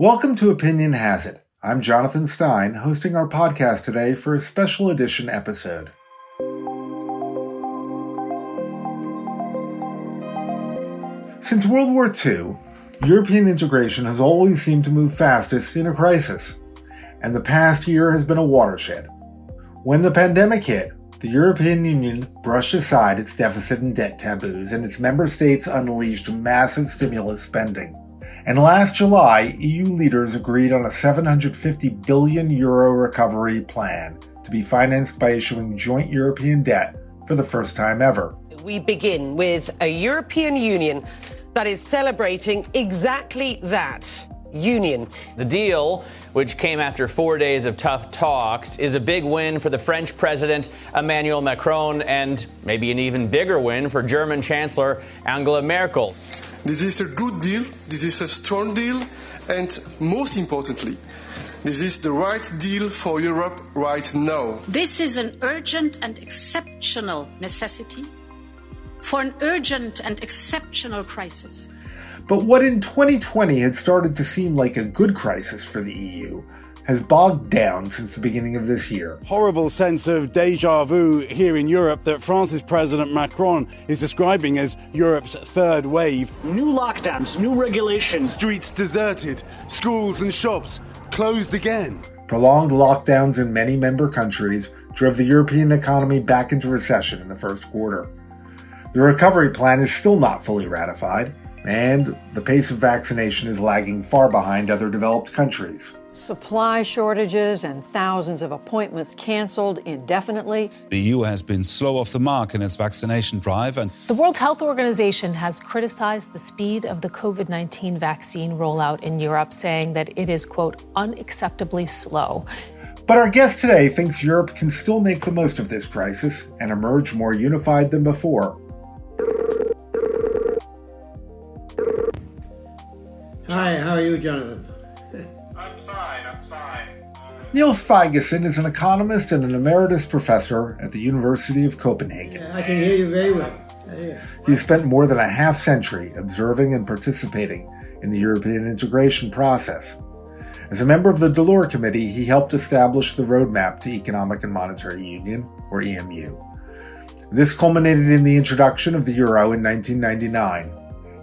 Welcome to Opinion Has It. I'm Jonathan Stein, hosting our podcast today for a special edition episode. Since World War II, European integration has always seemed to move fastest in a crisis, and the past year has been a watershed. When the pandemic hit, the European Union brushed aside its deficit and debt taboos, and its member states unleashed massive stimulus spending. And last July, EU leaders agreed on a 750 billion euro recovery plan to be financed by issuing joint European debt for the first time ever. We begin with a European Union that is celebrating exactly that union. The deal, which came after four days of tough talks, is a big win for the French President Emmanuel Macron and maybe an even bigger win for German Chancellor Angela Merkel. This is a good deal, this is a strong deal, and most importantly, this is the right deal for Europe right now. This is an urgent and exceptional necessity for an urgent and exceptional crisis. But what in 2020 had started to seem like a good crisis for the EU has bogged down since the beginning of this year. Horrible sense of deja vu here in Europe that France's President Macron is describing as Europe's third wave. New lockdowns, new regulations. Streets deserted, schools and shops closed again. Prolonged lockdowns in many member countries drove the European economy back into recession in the first quarter. The recovery plan is still not fully ratified, and the pace of vaccination is lagging far behind other developed countries supply shortages and thousands of appointments canceled indefinitely. The EU has been slow off the mark in its vaccination drive. And the World Health Organization has criticized the speed of the COVID 19 vaccine rollout in Europe, saying that it is, quote, unacceptably slow. But our guest today thinks Europe can still make the most of this crisis and emerge more unified than before. Hi, how are you, Jonathan? Niels Thygesen is an economist and an emeritus professor at the University of Copenhagen. I can hear you very well. He's spent more than a half century observing and participating in the European integration process. As a member of the Delors Committee, he helped establish the roadmap to Economic and Monetary Union, or EMU. This culminated in the introduction of the euro in 1999.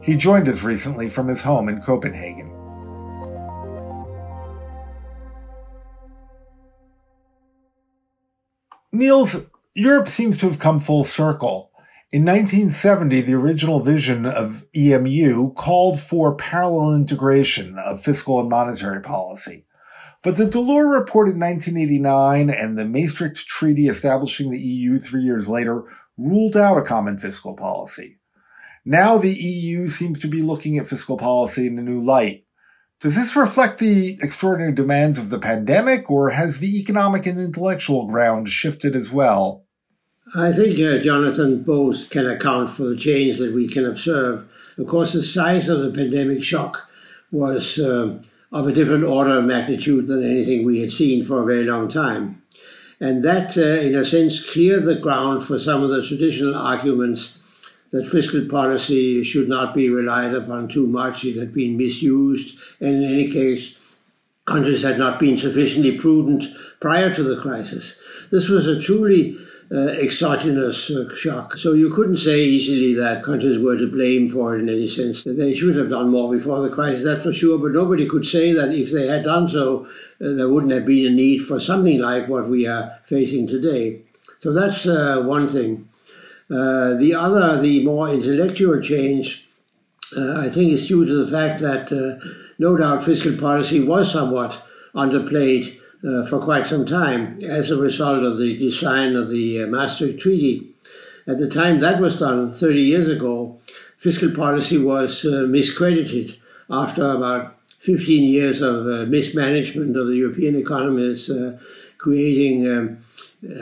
He joined us recently from his home in Copenhagen. Niels, Europe seems to have come full circle. In 1970, the original vision of EMU called for parallel integration of fiscal and monetary policy. But the Delors report in 1989 and the Maastricht Treaty establishing the EU three years later ruled out a common fiscal policy. Now the EU seems to be looking at fiscal policy in a new light. Does this reflect the extraordinary demands of the pandemic, or has the economic and intellectual ground shifted as well? I think, uh, Jonathan, both can account for the change that we can observe. Of course, the size of the pandemic shock was uh, of a different order of magnitude than anything we had seen for a very long time. And that, uh, in a sense, cleared the ground for some of the traditional arguments that fiscal policy should not be relied upon too much. It had been misused, and in any case, countries had not been sufficiently prudent prior to the crisis. This was a truly uh, exogenous uh, shock. So you couldn't say easily that countries were to blame for it in any sense. They should have done more before the crisis, that's for sure. But nobody could say that if they had done so, uh, there wouldn't have been a need for something like what we are facing today. So that's uh, one thing. Uh, the other, the more intellectual change, uh, I think is due to the fact that uh, no doubt fiscal policy was somewhat underplayed uh, for quite some time as a result of the design of the uh, Maastricht Treaty. At the time that was done 30 years ago, fiscal policy was miscredited after about 15 years of mismanagement of the European economies, creating um,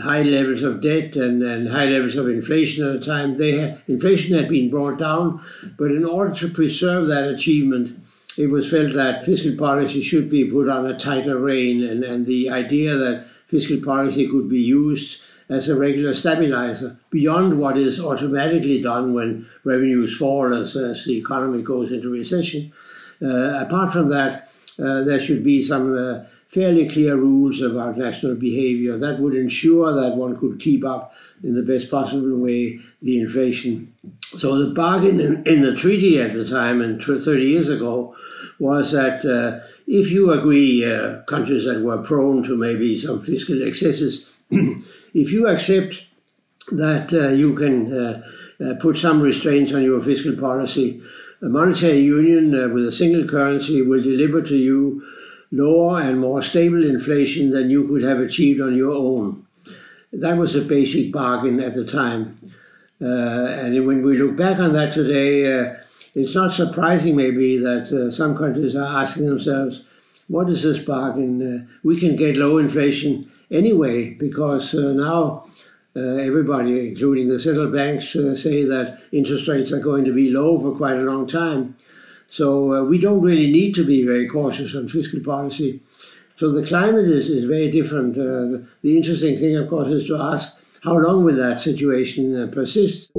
high levels of debt and, and high levels of inflation at the time. They had, inflation had been brought down, but in order to preserve that achievement, it was felt that fiscal policy should be put on a tighter rein, and, and the idea that fiscal policy could be used as a regular stabilizer beyond what is automatically done when revenues fall as, as the economy goes into recession. Uh, apart from that, uh, there should be some uh, fairly clear rules about national behavior that would ensure that one could keep up in the best possible way the inflation. So the bargain in, in the treaty at the time, and 30 years ago, was that uh, if you agree, uh, countries that were prone to maybe some fiscal excesses, if you accept that uh, you can uh, uh, put some restraints on your fiscal policy, a monetary union uh, with a single currency will deliver to you lower and more stable inflation than you could have achieved on your own. That was a basic bargain at the time. and when we look back on that today, it's not surprising, maybe, that uh, some countries are asking themselves, what is this bargain? Uh, we can get low inflation anyway, because uh, now uh, everybody, including the central banks, uh, say that interest rates are going to be low for quite a long time. So uh, we don't really need to be very cautious on fiscal policy. So the climate is, is very different. The, the, interesting thing, of course, is to ask how long will that situation persist?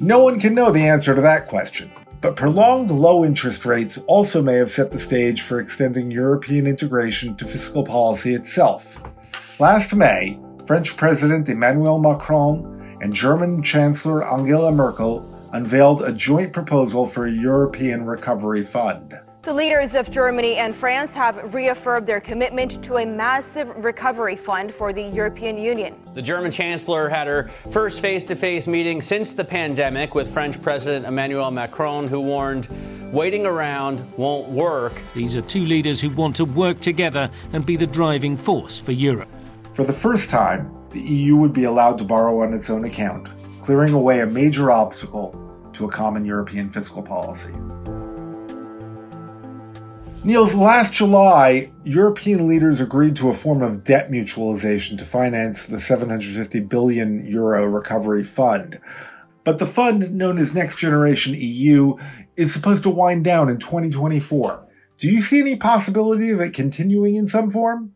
No one can know the answer to that question, but prolonged low interest rates also may have set the stage for extending European integration to fiscal policy itself. Last May, French President Emmanuel Macron and German Chancellor Angela Merkel unveiled a joint proposal for a European Recovery Fund. The leaders of Germany and France have reaffirmed their commitment to a massive recovery fund for the European Union. The German chancellor had her first face to face meeting since the pandemic with French President Emmanuel Macron, who warned waiting around won't work. These are two leaders who want to work together and be the driving force for Europe. For the first time, the EU would be allowed to borrow on its own account, clearing away a major obstacle to a common European fiscal policy. Niels, last July, European leaders agreed to a form of debt mutualization to finance the 750 billion euro recovery fund. But the fund, known as Next Generation EU, is supposed to wind down in 2024. Do you see any possibility of it continuing in some form?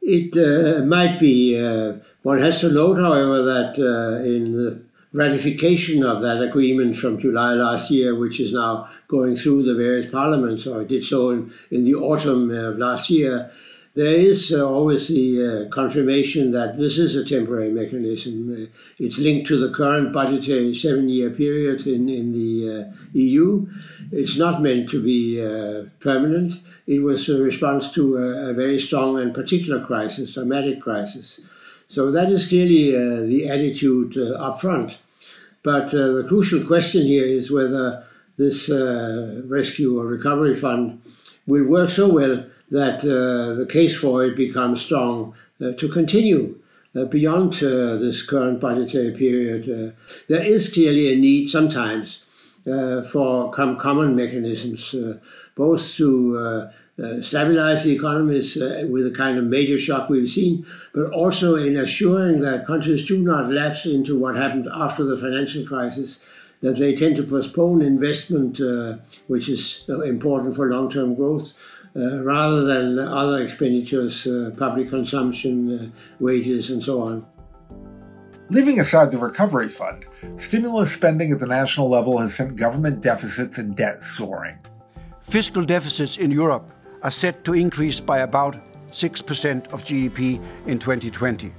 It uh, might be. Uh, one has to note, however, that uh, in the ratification of that agreement from July last year, which is now going through the various parliaments, or did so in, in the autumn of last year, there is uh, always the uh, confirmation that this is a temporary mechanism. Uh, it's linked to the current budgetary seven year period in, in the uh, EU. It's not meant to be uh, permanent. It was a response to a, a, very strong and particular crisis, a dramatic crisis. So that is clearly uh, the attitude up front. But the crucial question here is whether this uh, rescue or recovery fund will work so well that uh, the case for it becomes strong uh, to continue uh, beyond uh, this current budgetary period. Uh, there is clearly a need sometimes for com- common mechanisms, both to stabilize the economies with the kind of major shock we've seen, but also in assuring that countries do not lapse into what happened after the financial crisis that they tend to postpone investment, uh, which is important for long term growth, uh, rather than other expenditures, uh, public consumption, uh, wages, and so on. Leaving aside the recovery fund, stimulus spending at the national level has sent government deficits and debt soaring. Fiscal deficits in Europe are set to increase by about 6% of GDP in 2020.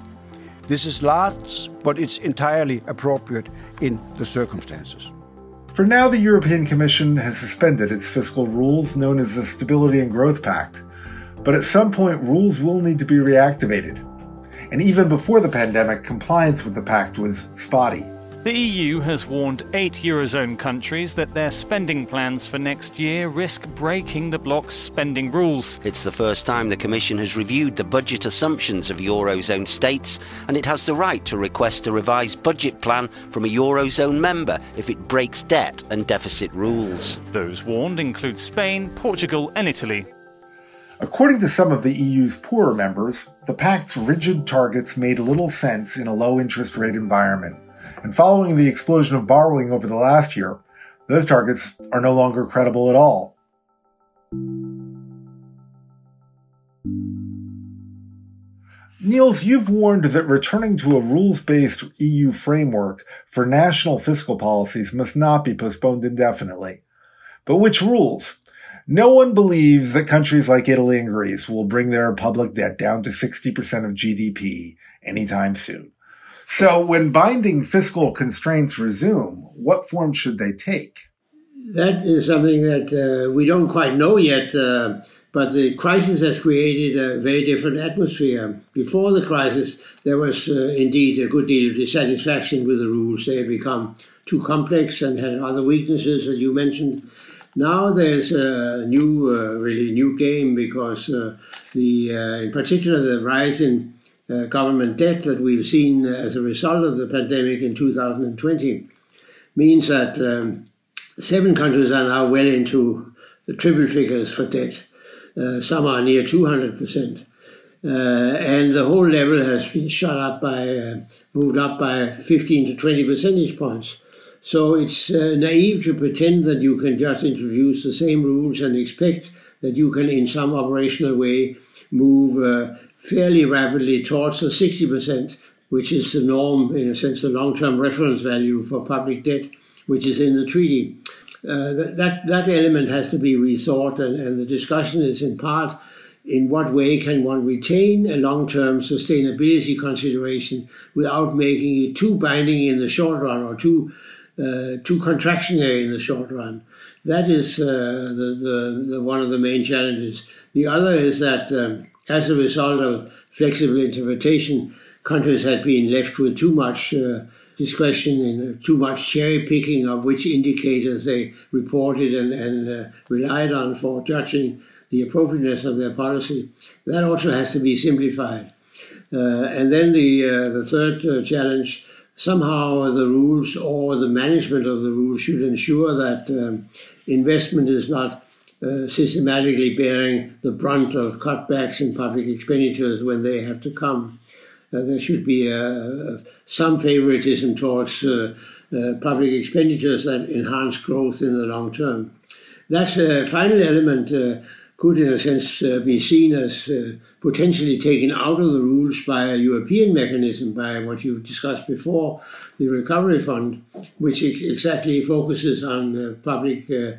This is large, but it's entirely appropriate in the circumstances. For now, the European Commission has suspended its fiscal rules known as the Stability and Growth Pact, but at some point, rules will need to be reactivated. And even before the pandemic, compliance with the pact was spotty. The EU has warned eight Eurozone countries that their spending plans for next year risk breaking the bloc's spending rules. It's the first time the Commission has reviewed the budget assumptions of Eurozone states, and it has the right to request a revised budget plan from a Eurozone member if it breaks debt and deficit rules. Those warned include Spain, Portugal, and Italy. According to some of the EU's poorer members, the pact's rigid targets made little sense in a low interest rate environment and following the explosion of borrowing over the last year, those targets are no longer credible at all. Niels, you've warned that returning to a rules based EU framework for national fiscal policies must not be postponed indefinitely. But which rules? No one believes that countries like Italy and Greece will bring their public debt down to 60% of GDP anytime soon. So when binding fiscal constraints resume, what form should they take? That is something that uh, we don't quite know yet. Uh, but the crisis has created a very different atmosphere. Before the crisis, there was uh, indeed a good deal of dissatisfaction with the rules. They had become too complex and had other weaknesses, as you mentioned. Now there's a new, uh, really new game because uh, the, uh, in particular, the rise in uh, government debt that we've seen as a result of the pandemic in 2020 means that um, seven countries are now well into the triple figures for debt. Uh, some are near 200%. Uh, and the whole level has been shot up by, uh, moved up by 15 to 20 percentage points. So it's uh, naive to pretend that you can just introduce the same rules and expect that you can, in some operational way, move uh, fairly rapidly towards the 60%, which is the norm, in a sense, the long term reference value for public debt, which is in the treaty. Uh, that, that, element has to be rethought, and, and the discussion is in part in what way can one retain a long term sustainability consideration without making it too binding in the short run or too, uh, too contractionary in the short run? That is uh, the, the, the, one of the main challenges. The other is that um, as a result of flexible interpretation, countries had been left with too much uh, discretion and too much cherry picking of which indicators they reported and, and uh, relied on for judging the appropriateness of their policy. That also has to be simplified. Uh, and then the, uh, the third uh, challenge somehow the rules or the management of the rules should ensure that um, investment is not uh, systematically bearing the brunt of cutbacks in public expenditures when they have to come. Uh, there should be uh, some favoritism towards uh, public expenditures that enhance growth in the long term. That's That final element could, in a sense, be seen as potentially taken out of the rules by a European mechanism, by what you've discussed before, the Recovery Fund, which exactly focuses on uh, public uh,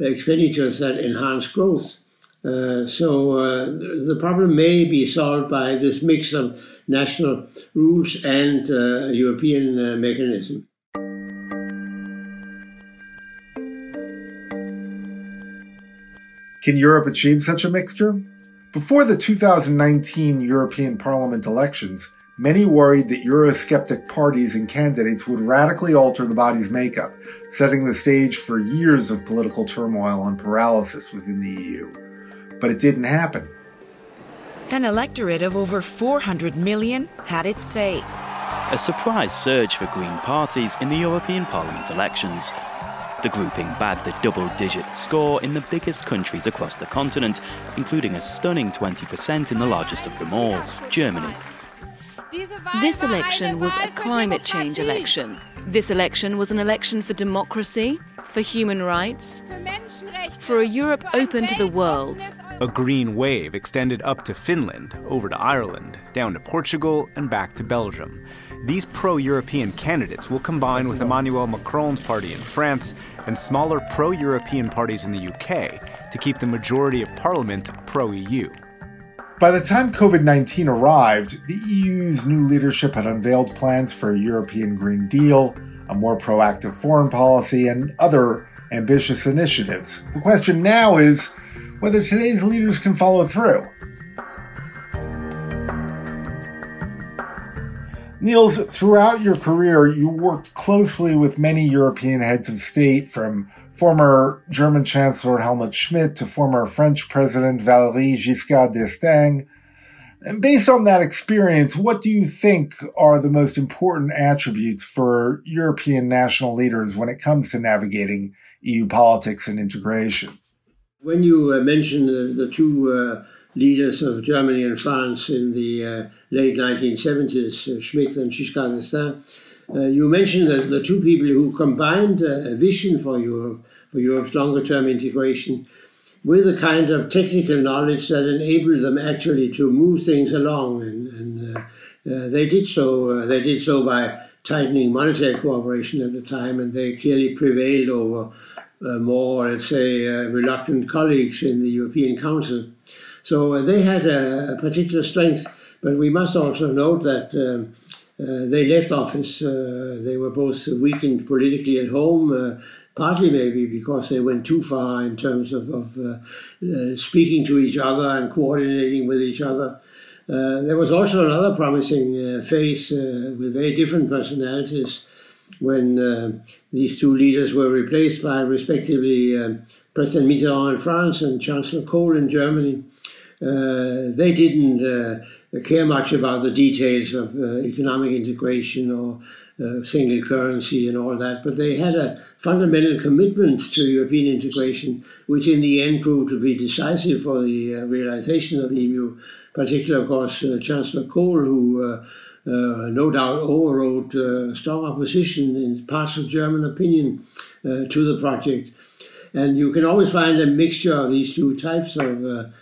expenditures that enhance growth. Uh, so the problem may be solved by this mix of national rules and uh, European uh, mechanism. Can Europe achieve such a mixture? Before the 2019 European Parliament elections, many worried that Eurosceptic parties and candidates would radically alter the body's makeup, setting the stage for years of political turmoil and paralysis within the EU. But it didn't happen. An electorate of over 400 million had its say. A surprise surge for Green parties in the European Parliament elections. The grouping bagged a double digit score in the biggest countries across the continent, including a stunning 20% in the largest of them all, Germany. This election was a climate change election. This election was an election for democracy, for human rights, for a Europe open to the world. A green wave extended up to Finland, over to Ireland, down to Portugal, and back to Belgium. These pro European candidates will combine with Emmanuel Macron's party in France and smaller pro European parties in the UK to keep the majority of parliament pro EU. By the time COVID 19 arrived, the EU's new leadership had unveiled plans for a European Green Deal, a more proactive foreign policy, and other ambitious initiatives. The question now is whether today's leaders can follow through. Niels, throughout your career, you worked closely with many European heads of state, from former German Chancellor Helmut Schmidt to former French President Valéry Giscard d'Estaing. And based on that experience, what do you think are the most important attributes for European national leaders when it comes to navigating EU politics and integration? When you uh, mentioned the, the two uh, leaders of Germany and France in the uh, late 1970s, uh, Schmidt and Giscard d'Estaing, uh, you mentioned the, the two people who combined uh, a vision for Europe, for Europe's longer term integration, with a kind of technical knowledge that enabled them actually to move things along and, and they did so. they did so by tightening monetary cooperation at the time, and they clearly prevailed over uh, more, let's say, uh, reluctant colleagues in the European Council. So uh, they had a, particular strength, but we must also note that um, uh, they left office. Uh, they were both weakened politically at home, uh, partly maybe because they went too far in terms of, of speaking to each other and coordinating with each other. Uh, there was also another promising uh, phase uh, with very different personalities when these two leaders were replaced by, respectively, President Mitterrand in France and Chancellor Kohl in Germany. They didn't care much about the details of economic integration or uh, single currency and all that, but they had a fundamental commitment to European integration, which in the end proved to be decisive for the uh, realization of the EMU particularly, of course, uh, Chancellor Kohl, who uh, uh, no doubt overrode strong opposition in parts of German opinion to the project. And you can always find a mixture of these two types of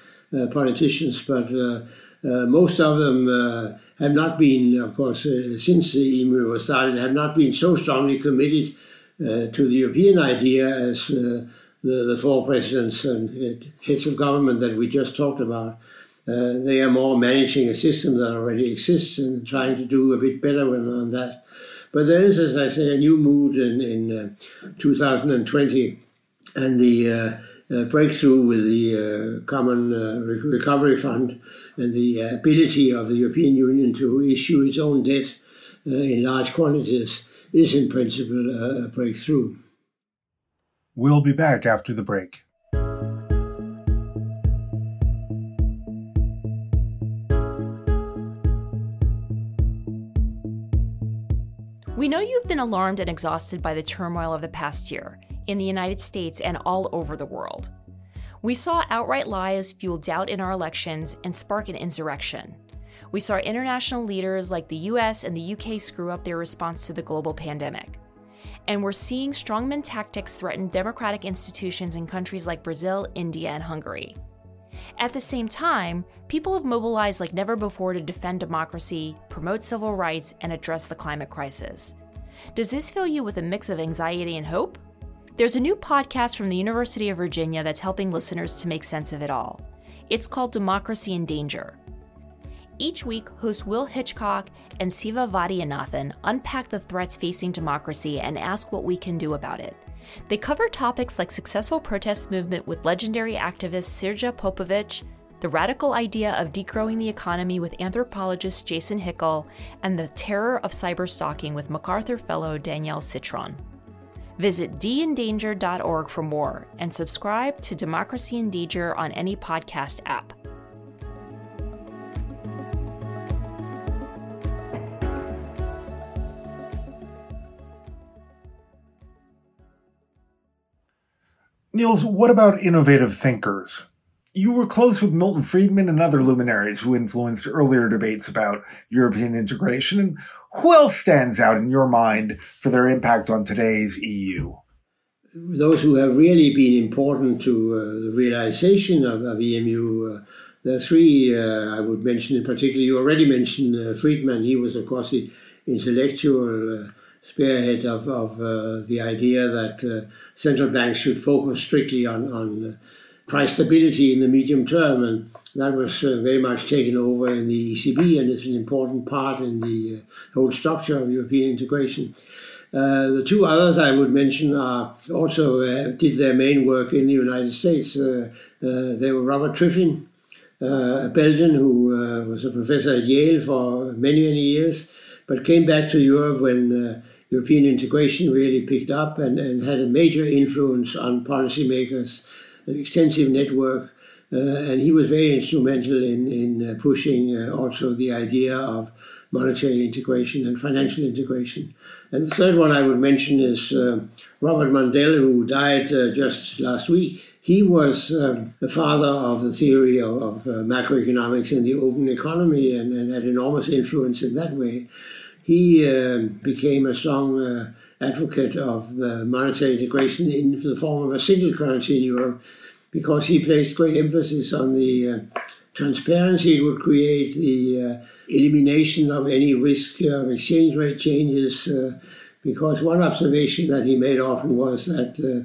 politicians, but most of them have not been, of course, since the EMU was started, have not been so strongly committed uh, to the European idea as uh, the, the four presidents and heads of government that we just talked about. Uh, they are more managing a system that already exists and trying to do a bit better on that. But there is, as I say, a new mood in, in uh, 2020 and the uh, uh, breakthrough with the uh, Common uh, Recovery Fund and the ability of the European Union to issue its own debt in large quantities is in principle a breakthrough. We'll be back after the break. We know you've been alarmed and exhausted by the turmoil of the past year in the United States and all over the world. We saw outright lies fuel doubt in our elections and spark an insurrection. We saw international leaders like the US and the UK screw up their response to the global pandemic. And we're seeing strongman tactics threaten democratic institutions in countries like Brazil, India, and Hungary. At the same time, people have mobilized like never before to defend democracy, promote civil rights, and address the climate crisis. Does this fill you with a mix of anxiety and hope? There's a new podcast from the University of Virginia that's helping listeners to make sense of it all. It's called Democracy in Danger. Each week, hosts Will Hitchcock and Siva Vaidhyanathan unpack the threats facing democracy and ask what we can do about it. They cover topics like successful protest movement with legendary activist Srdja Popovic, the radical idea of degrowing the economy with anthropologist Jason Hickel, and the terror of cyberstalking with MacArthur Fellow Danielle Citron. Visit dindanger.org for more and subscribe to Democracy in Danger on any podcast app. Niels, what about innovative thinkers? You were close with Milton Friedman and other luminaries who influenced earlier debates about European integration. And who else stands out in your mind for their impact on today's EU? Those who have really been important to uh, the realization of, of EMU, uh, the three uh, I would mention in particular. You already mentioned uh, Friedman. He was, of course, the intellectual uh, spearhead of, of uh, the idea that uh, central banks should focus strictly on, on uh, price stability in the medium term. And that was uh, very much taken over in the ECB and it's an important part in the uh, whole structure of European integration. Uh, the two others I would mention are also did their main work in the United States. they were Robert Triffin, a Belgian who was a professor at Yale for many, many years, but came back to Europe when European integration really picked up and, and had a major influence on policymakers, extensive network. Uh, and he was very instrumental in, in uh, pushing uh, also the idea of monetary integration and financial integration. And the third one I would mention is uh, Robert Mundell, who died just last week. He was um, the father of the theory of, of macroeconomics in the open economy and, and had enormous influence in that way he uh, became a strong advocate of uh, monetary integration in the form of a single currency in Europe because he placed great emphasis on the uh, transparency it would create, the elimination of any risk of exchange rate changes. Uh, because one observation that he made often was that uh,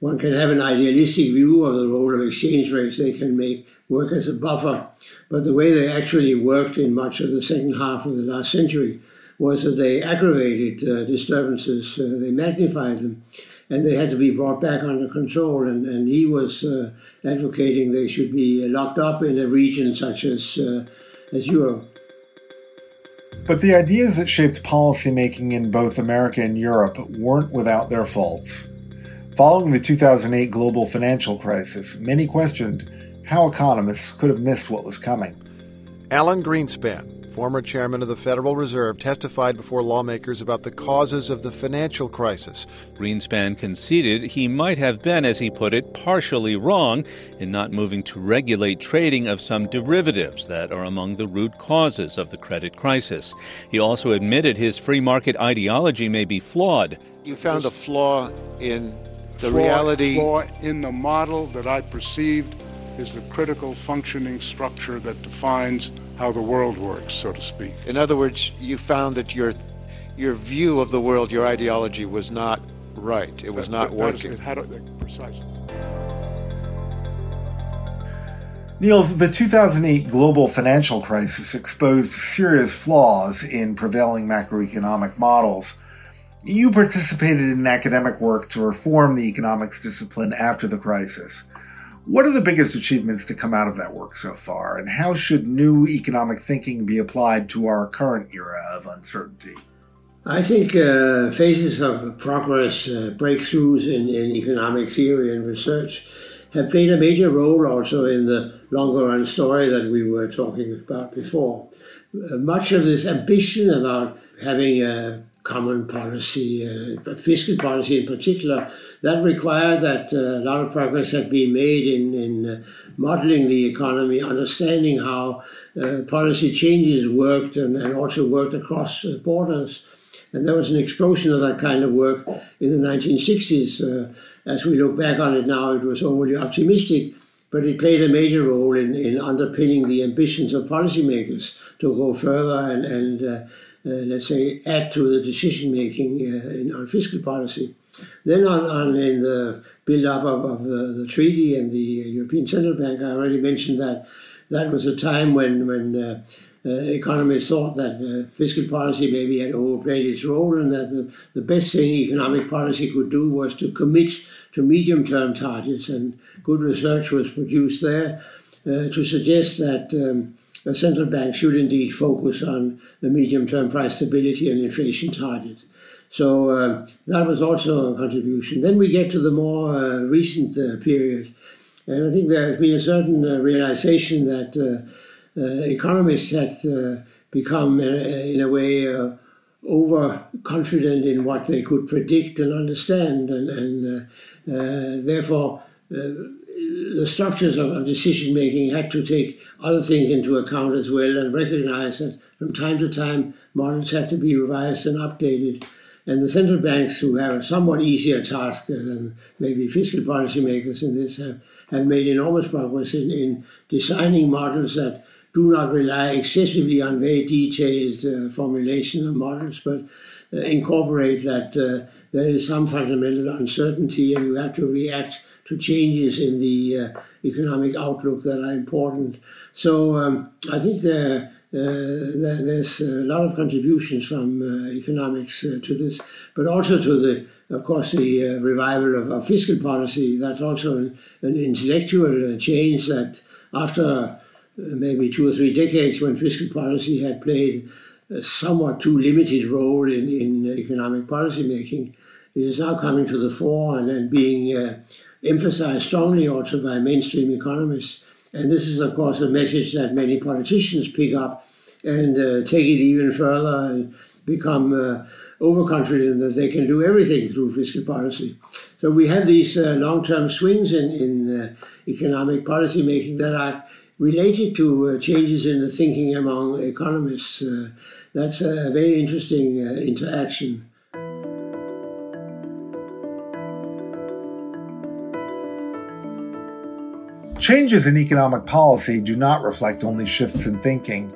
one can have an idealistic view of the role of exchange rates. They can make work as a buffer, but the way they actually worked in much of the second half of the last century was that they aggravated uh, disturbances, uh, they magnified them, and they had to be brought back under control. And, and he was uh, advocating they should be locked up in a region such as uh, as Europe. But the ideas that shaped policymaking in both America and Europe weren't without their faults. Following the 2008 global financial crisis, many questioned how economists could have missed what was coming. Alan Greenspan, former chairman of the Federal Reserve, testified before lawmakers about the causes of the financial crisis. Greenspan conceded he might have been, as he put it, partially wrong in not moving to regulate trading of some derivatives that are among the root causes of the credit crisis. He also admitted his free market ideology may be flawed. You found a flaw in the flaw, reality. Flaw in the model that I perceived is the critical functioning structure that defines how the world works, so to speak. In other words, you found that your your view of the world, your ideology was not right. It was that, not that, working. That is, it had a, precisely. Niels, the 2008 global financial crisis exposed serious flaws in prevailing macroeconomic models. You participated in academic work to reform the economics discipline after the crisis. What are the biggest achievements to come out of that work so far, and how should new economic thinking be applied to our current era of uncertainty? I think uh, phases of progress, uh, breakthroughs in, in economic theory and research have played a major role also in the longer run story that we were talking about before. Uh, much of this ambition about having a common policy, uh, fiscal policy in particular, that required that uh, a lot of progress had been made in, in uh, modeling the economy, understanding how uh, policy changes worked and, and also worked across uh, borders. And there was an explosion of that kind of work in the 1960s. Uh, as we look back on it now, it was overly optimistic, but it played a major role in, in underpinning the ambitions of policymakers to go further and, and let's say, add to the decision making uh, on fiscal policy. Then on, on in the build up of, of uh, the treaty and the European Central Bank, I already mentioned that that was a time when when uh, uh, economists thought that uh, fiscal policy maybe had overplayed its role and that the, the best thing economic policy could do was to commit to medium term targets. And good research was produced there to suggest that. Um, the central bank should indeed focus on the medium term price stability and inflation target. So uh, that was also a contribution. Then we get to the more uh, recent uh, period. And I think there has been a certain uh, realization that uh, uh, economists had become, in a way, overconfident in what they could predict and understand. And, and therefore, the structures of, decision making had to take other things into account as well and recognize that from time to time models had to be revised and updated. And the central banks, who have a somewhat easier task than maybe fiscal policymakers in this, have, have made enormous progress in, in designing models that do not rely excessively on very detailed uh, formulation of models, but uh, incorporate that uh, there is some fundamental uncertainty and you have to react to changes in the uh, economic outlook that are important. So um, I think uh, there's a lot of contributions from uh, economics uh, to this, but also to the, of course, the uh, revival of, of, fiscal policy. That's also an, an intellectual change that after maybe two or three decades when fiscal policy had played a somewhat too limited role in, in economic policy making, it is now coming to the fore and, and being uh, emphasized strongly also by mainstream economists. And this is, of course, a message that many politicians pick up and uh, take it even further and become uh, overconfident that they can do everything through fiscal policy. So we have these uh, long-term swings in, in uh, economic policy making that are related to uh, changes in the thinking among economists. Uh, that's a very interesting interaction. Changes in economic policy do not reflect only shifts in thinking.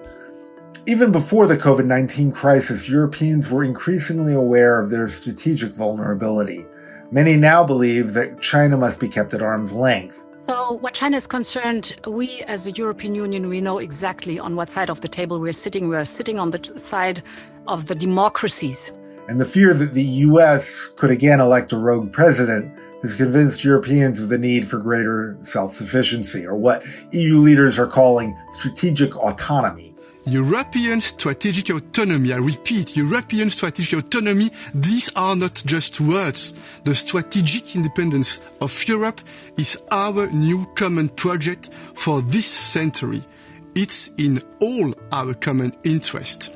Even before the COVID 19 crisis, Europeans were increasingly aware of their strategic vulnerability. Many now believe that China must be kept at arm's length. So, what China is concerned, we as the European Union, we know exactly on what side of the table we're sitting. We're sitting on the side of the democracies. And the fear that the US could again elect a rogue president has convinced Europeans of the need for greater self sufficiency, or what EU leaders are calling strategic autonomy. European strategic autonomy. I repeat, European strategic autonomy. These are not just words. The strategic independence of Europe is our new common project for this century. It's in all our common interest.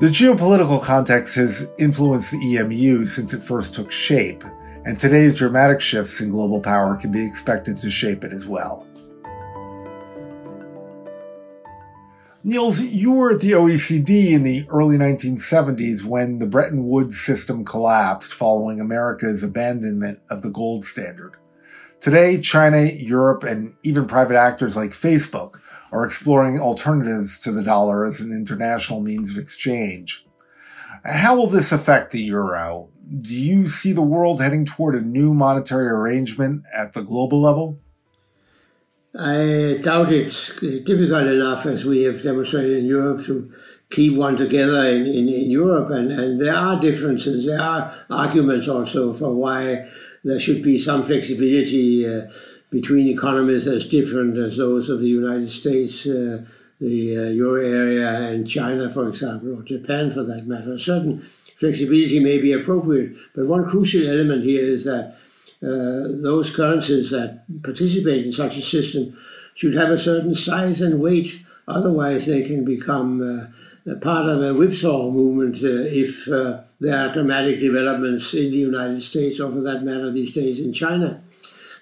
The geopolitical context has influenced the EMU since it first took shape, and today's dramatic shifts in global power can be expected to shape it as well. Niels, you were at the OECD in the early 1970s when the Bretton Woods system collapsed following America's abandonment of the gold standard. Today, China, Europe, and even private actors like Facebook are exploring alternatives to the dollar as an international means of exchange. How will this affect the euro? Do you see the world heading toward a new monetary arrangement at the global level? I doubt it's difficult enough, as we have demonstrated in Europe, to keep one together in, in, in Europe. And, and there are differences. There are arguments also for why there should be some flexibility uh, between economies as different as those of the United States, uh, the uh, Euro area, and China, for example, or Japan for that matter. Certain flexibility may be appropriate, but one crucial element here is that uh, those currencies that participate in such a system should have a certain size and weight. Otherwise, they can become uh, part of a whipsaw movement uh, if uh, there are dramatic developments in the United States, or for that matter, these days in China.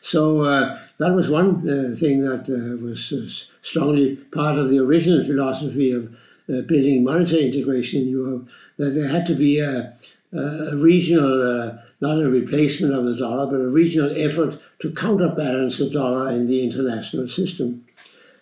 So uh, that was one uh, thing that was strongly part of the original philosophy of building monetary integration in Europe, that there had to be a, a regional not a replacement of the dollar, but a regional effort to counterbalance the dollar in the international system.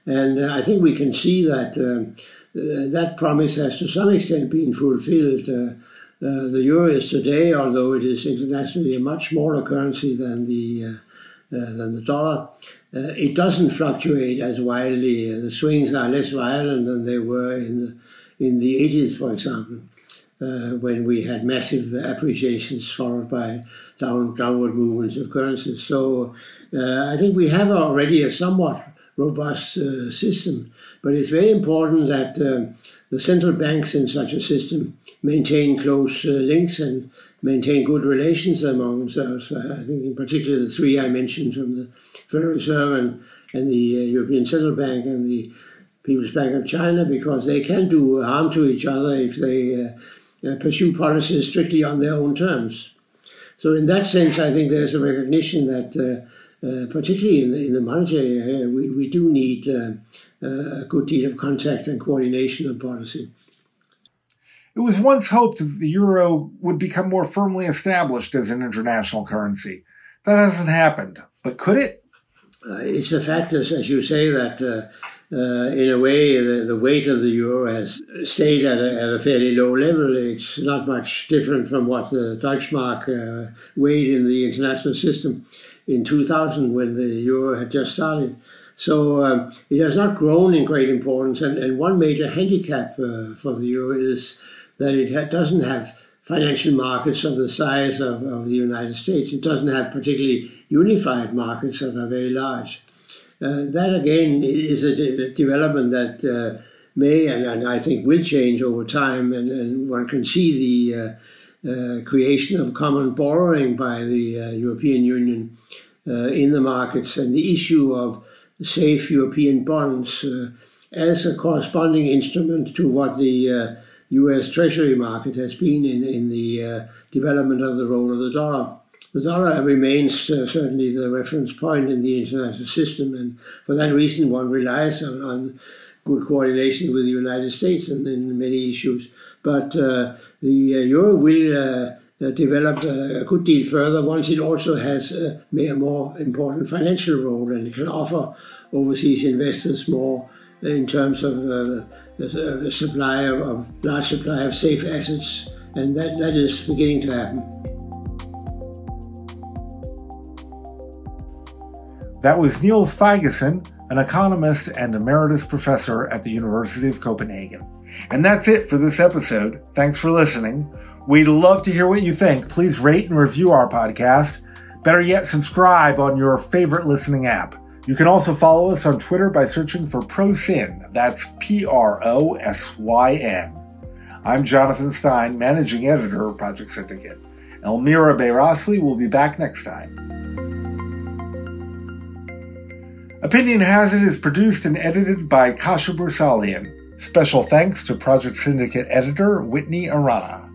And uh, I think we can see that um, uh, that promise has to some extent been fulfilled. Uh, uh the euro is today, although it is internationally a much smaller currency than the uh, uh, than the dollar, it doesn't fluctuate as wildly. the swings are less violent than they were in the in the 80s, for example uh, when we had massive appreciations followed by down, downward movements of currencies. So uh, I think we have already a somewhat robust uh, system, but it's very important that uh, the central banks in such a system maintain close uh, links and maintain good relations among themselves. Uh, I think, in particular, the three I mentioned from the Federal Reserve and, and the European Central Bank and the People's Bank of China, because they can do harm to each other if they uh, pursue policies strictly on their own terms. So, in that sense, I think there's a recognition that, uh, uh, particularly in the, in the monetary area, we, we do need uh, uh, a good deal of contact and coordination of policy. It was once hoped that the euro would become more firmly established as an international currency. That hasn't happened, but could it? Uh, it's a fact, as, as you say, that uh, in a way, the, the, weight of the euro has stayed at a, at a, fairly low level. It's not much different from what the Deutschmark uh, weighed in the international system in 2000 when the euro had just started. So um, it has not grown in great importance. And, and one major handicap uh, for the euro is that it ha- doesn't have financial markets of the size of, of the United States. It doesn't have particularly unified markets that are very large. Uh, that again is a, de- development that uh, may and, and, I think will change over time, and, and one can see the uh, uh creation of common borrowing by the uh, European Union uh, in the markets and the issue of safe European bonds as a corresponding instrument to what the US Treasury market has been in, in the development of the role of the dollar the dollar remains uh, certainly the reference point in the international system, and for that reason, one relies on, on good coordination with the United States and in many issues. But uh, the uh, euro will uh, uh, develop a good deal further once it also has a more important financial role and can offer overseas investors more in terms of a supply of, of large supply of safe assets, and that, that is beginning to happen. That was Niels Thygesen, an economist and emeritus professor at the University of Copenhagen. And that's it for this episode. Thanks for listening. We'd love to hear what you think. Please rate and review our podcast. Better yet, subscribe on your favorite listening app. You can also follow us on Twitter by searching for ProSyn. That's P R O S Y N. I'm Jonathan Stein, managing editor of Project Syndicate. Elmira Bayrasli will be back next time. Opinion Has It is produced and edited by Kasha Bursalian. Special thanks to Project Syndicate editor Whitney Arana.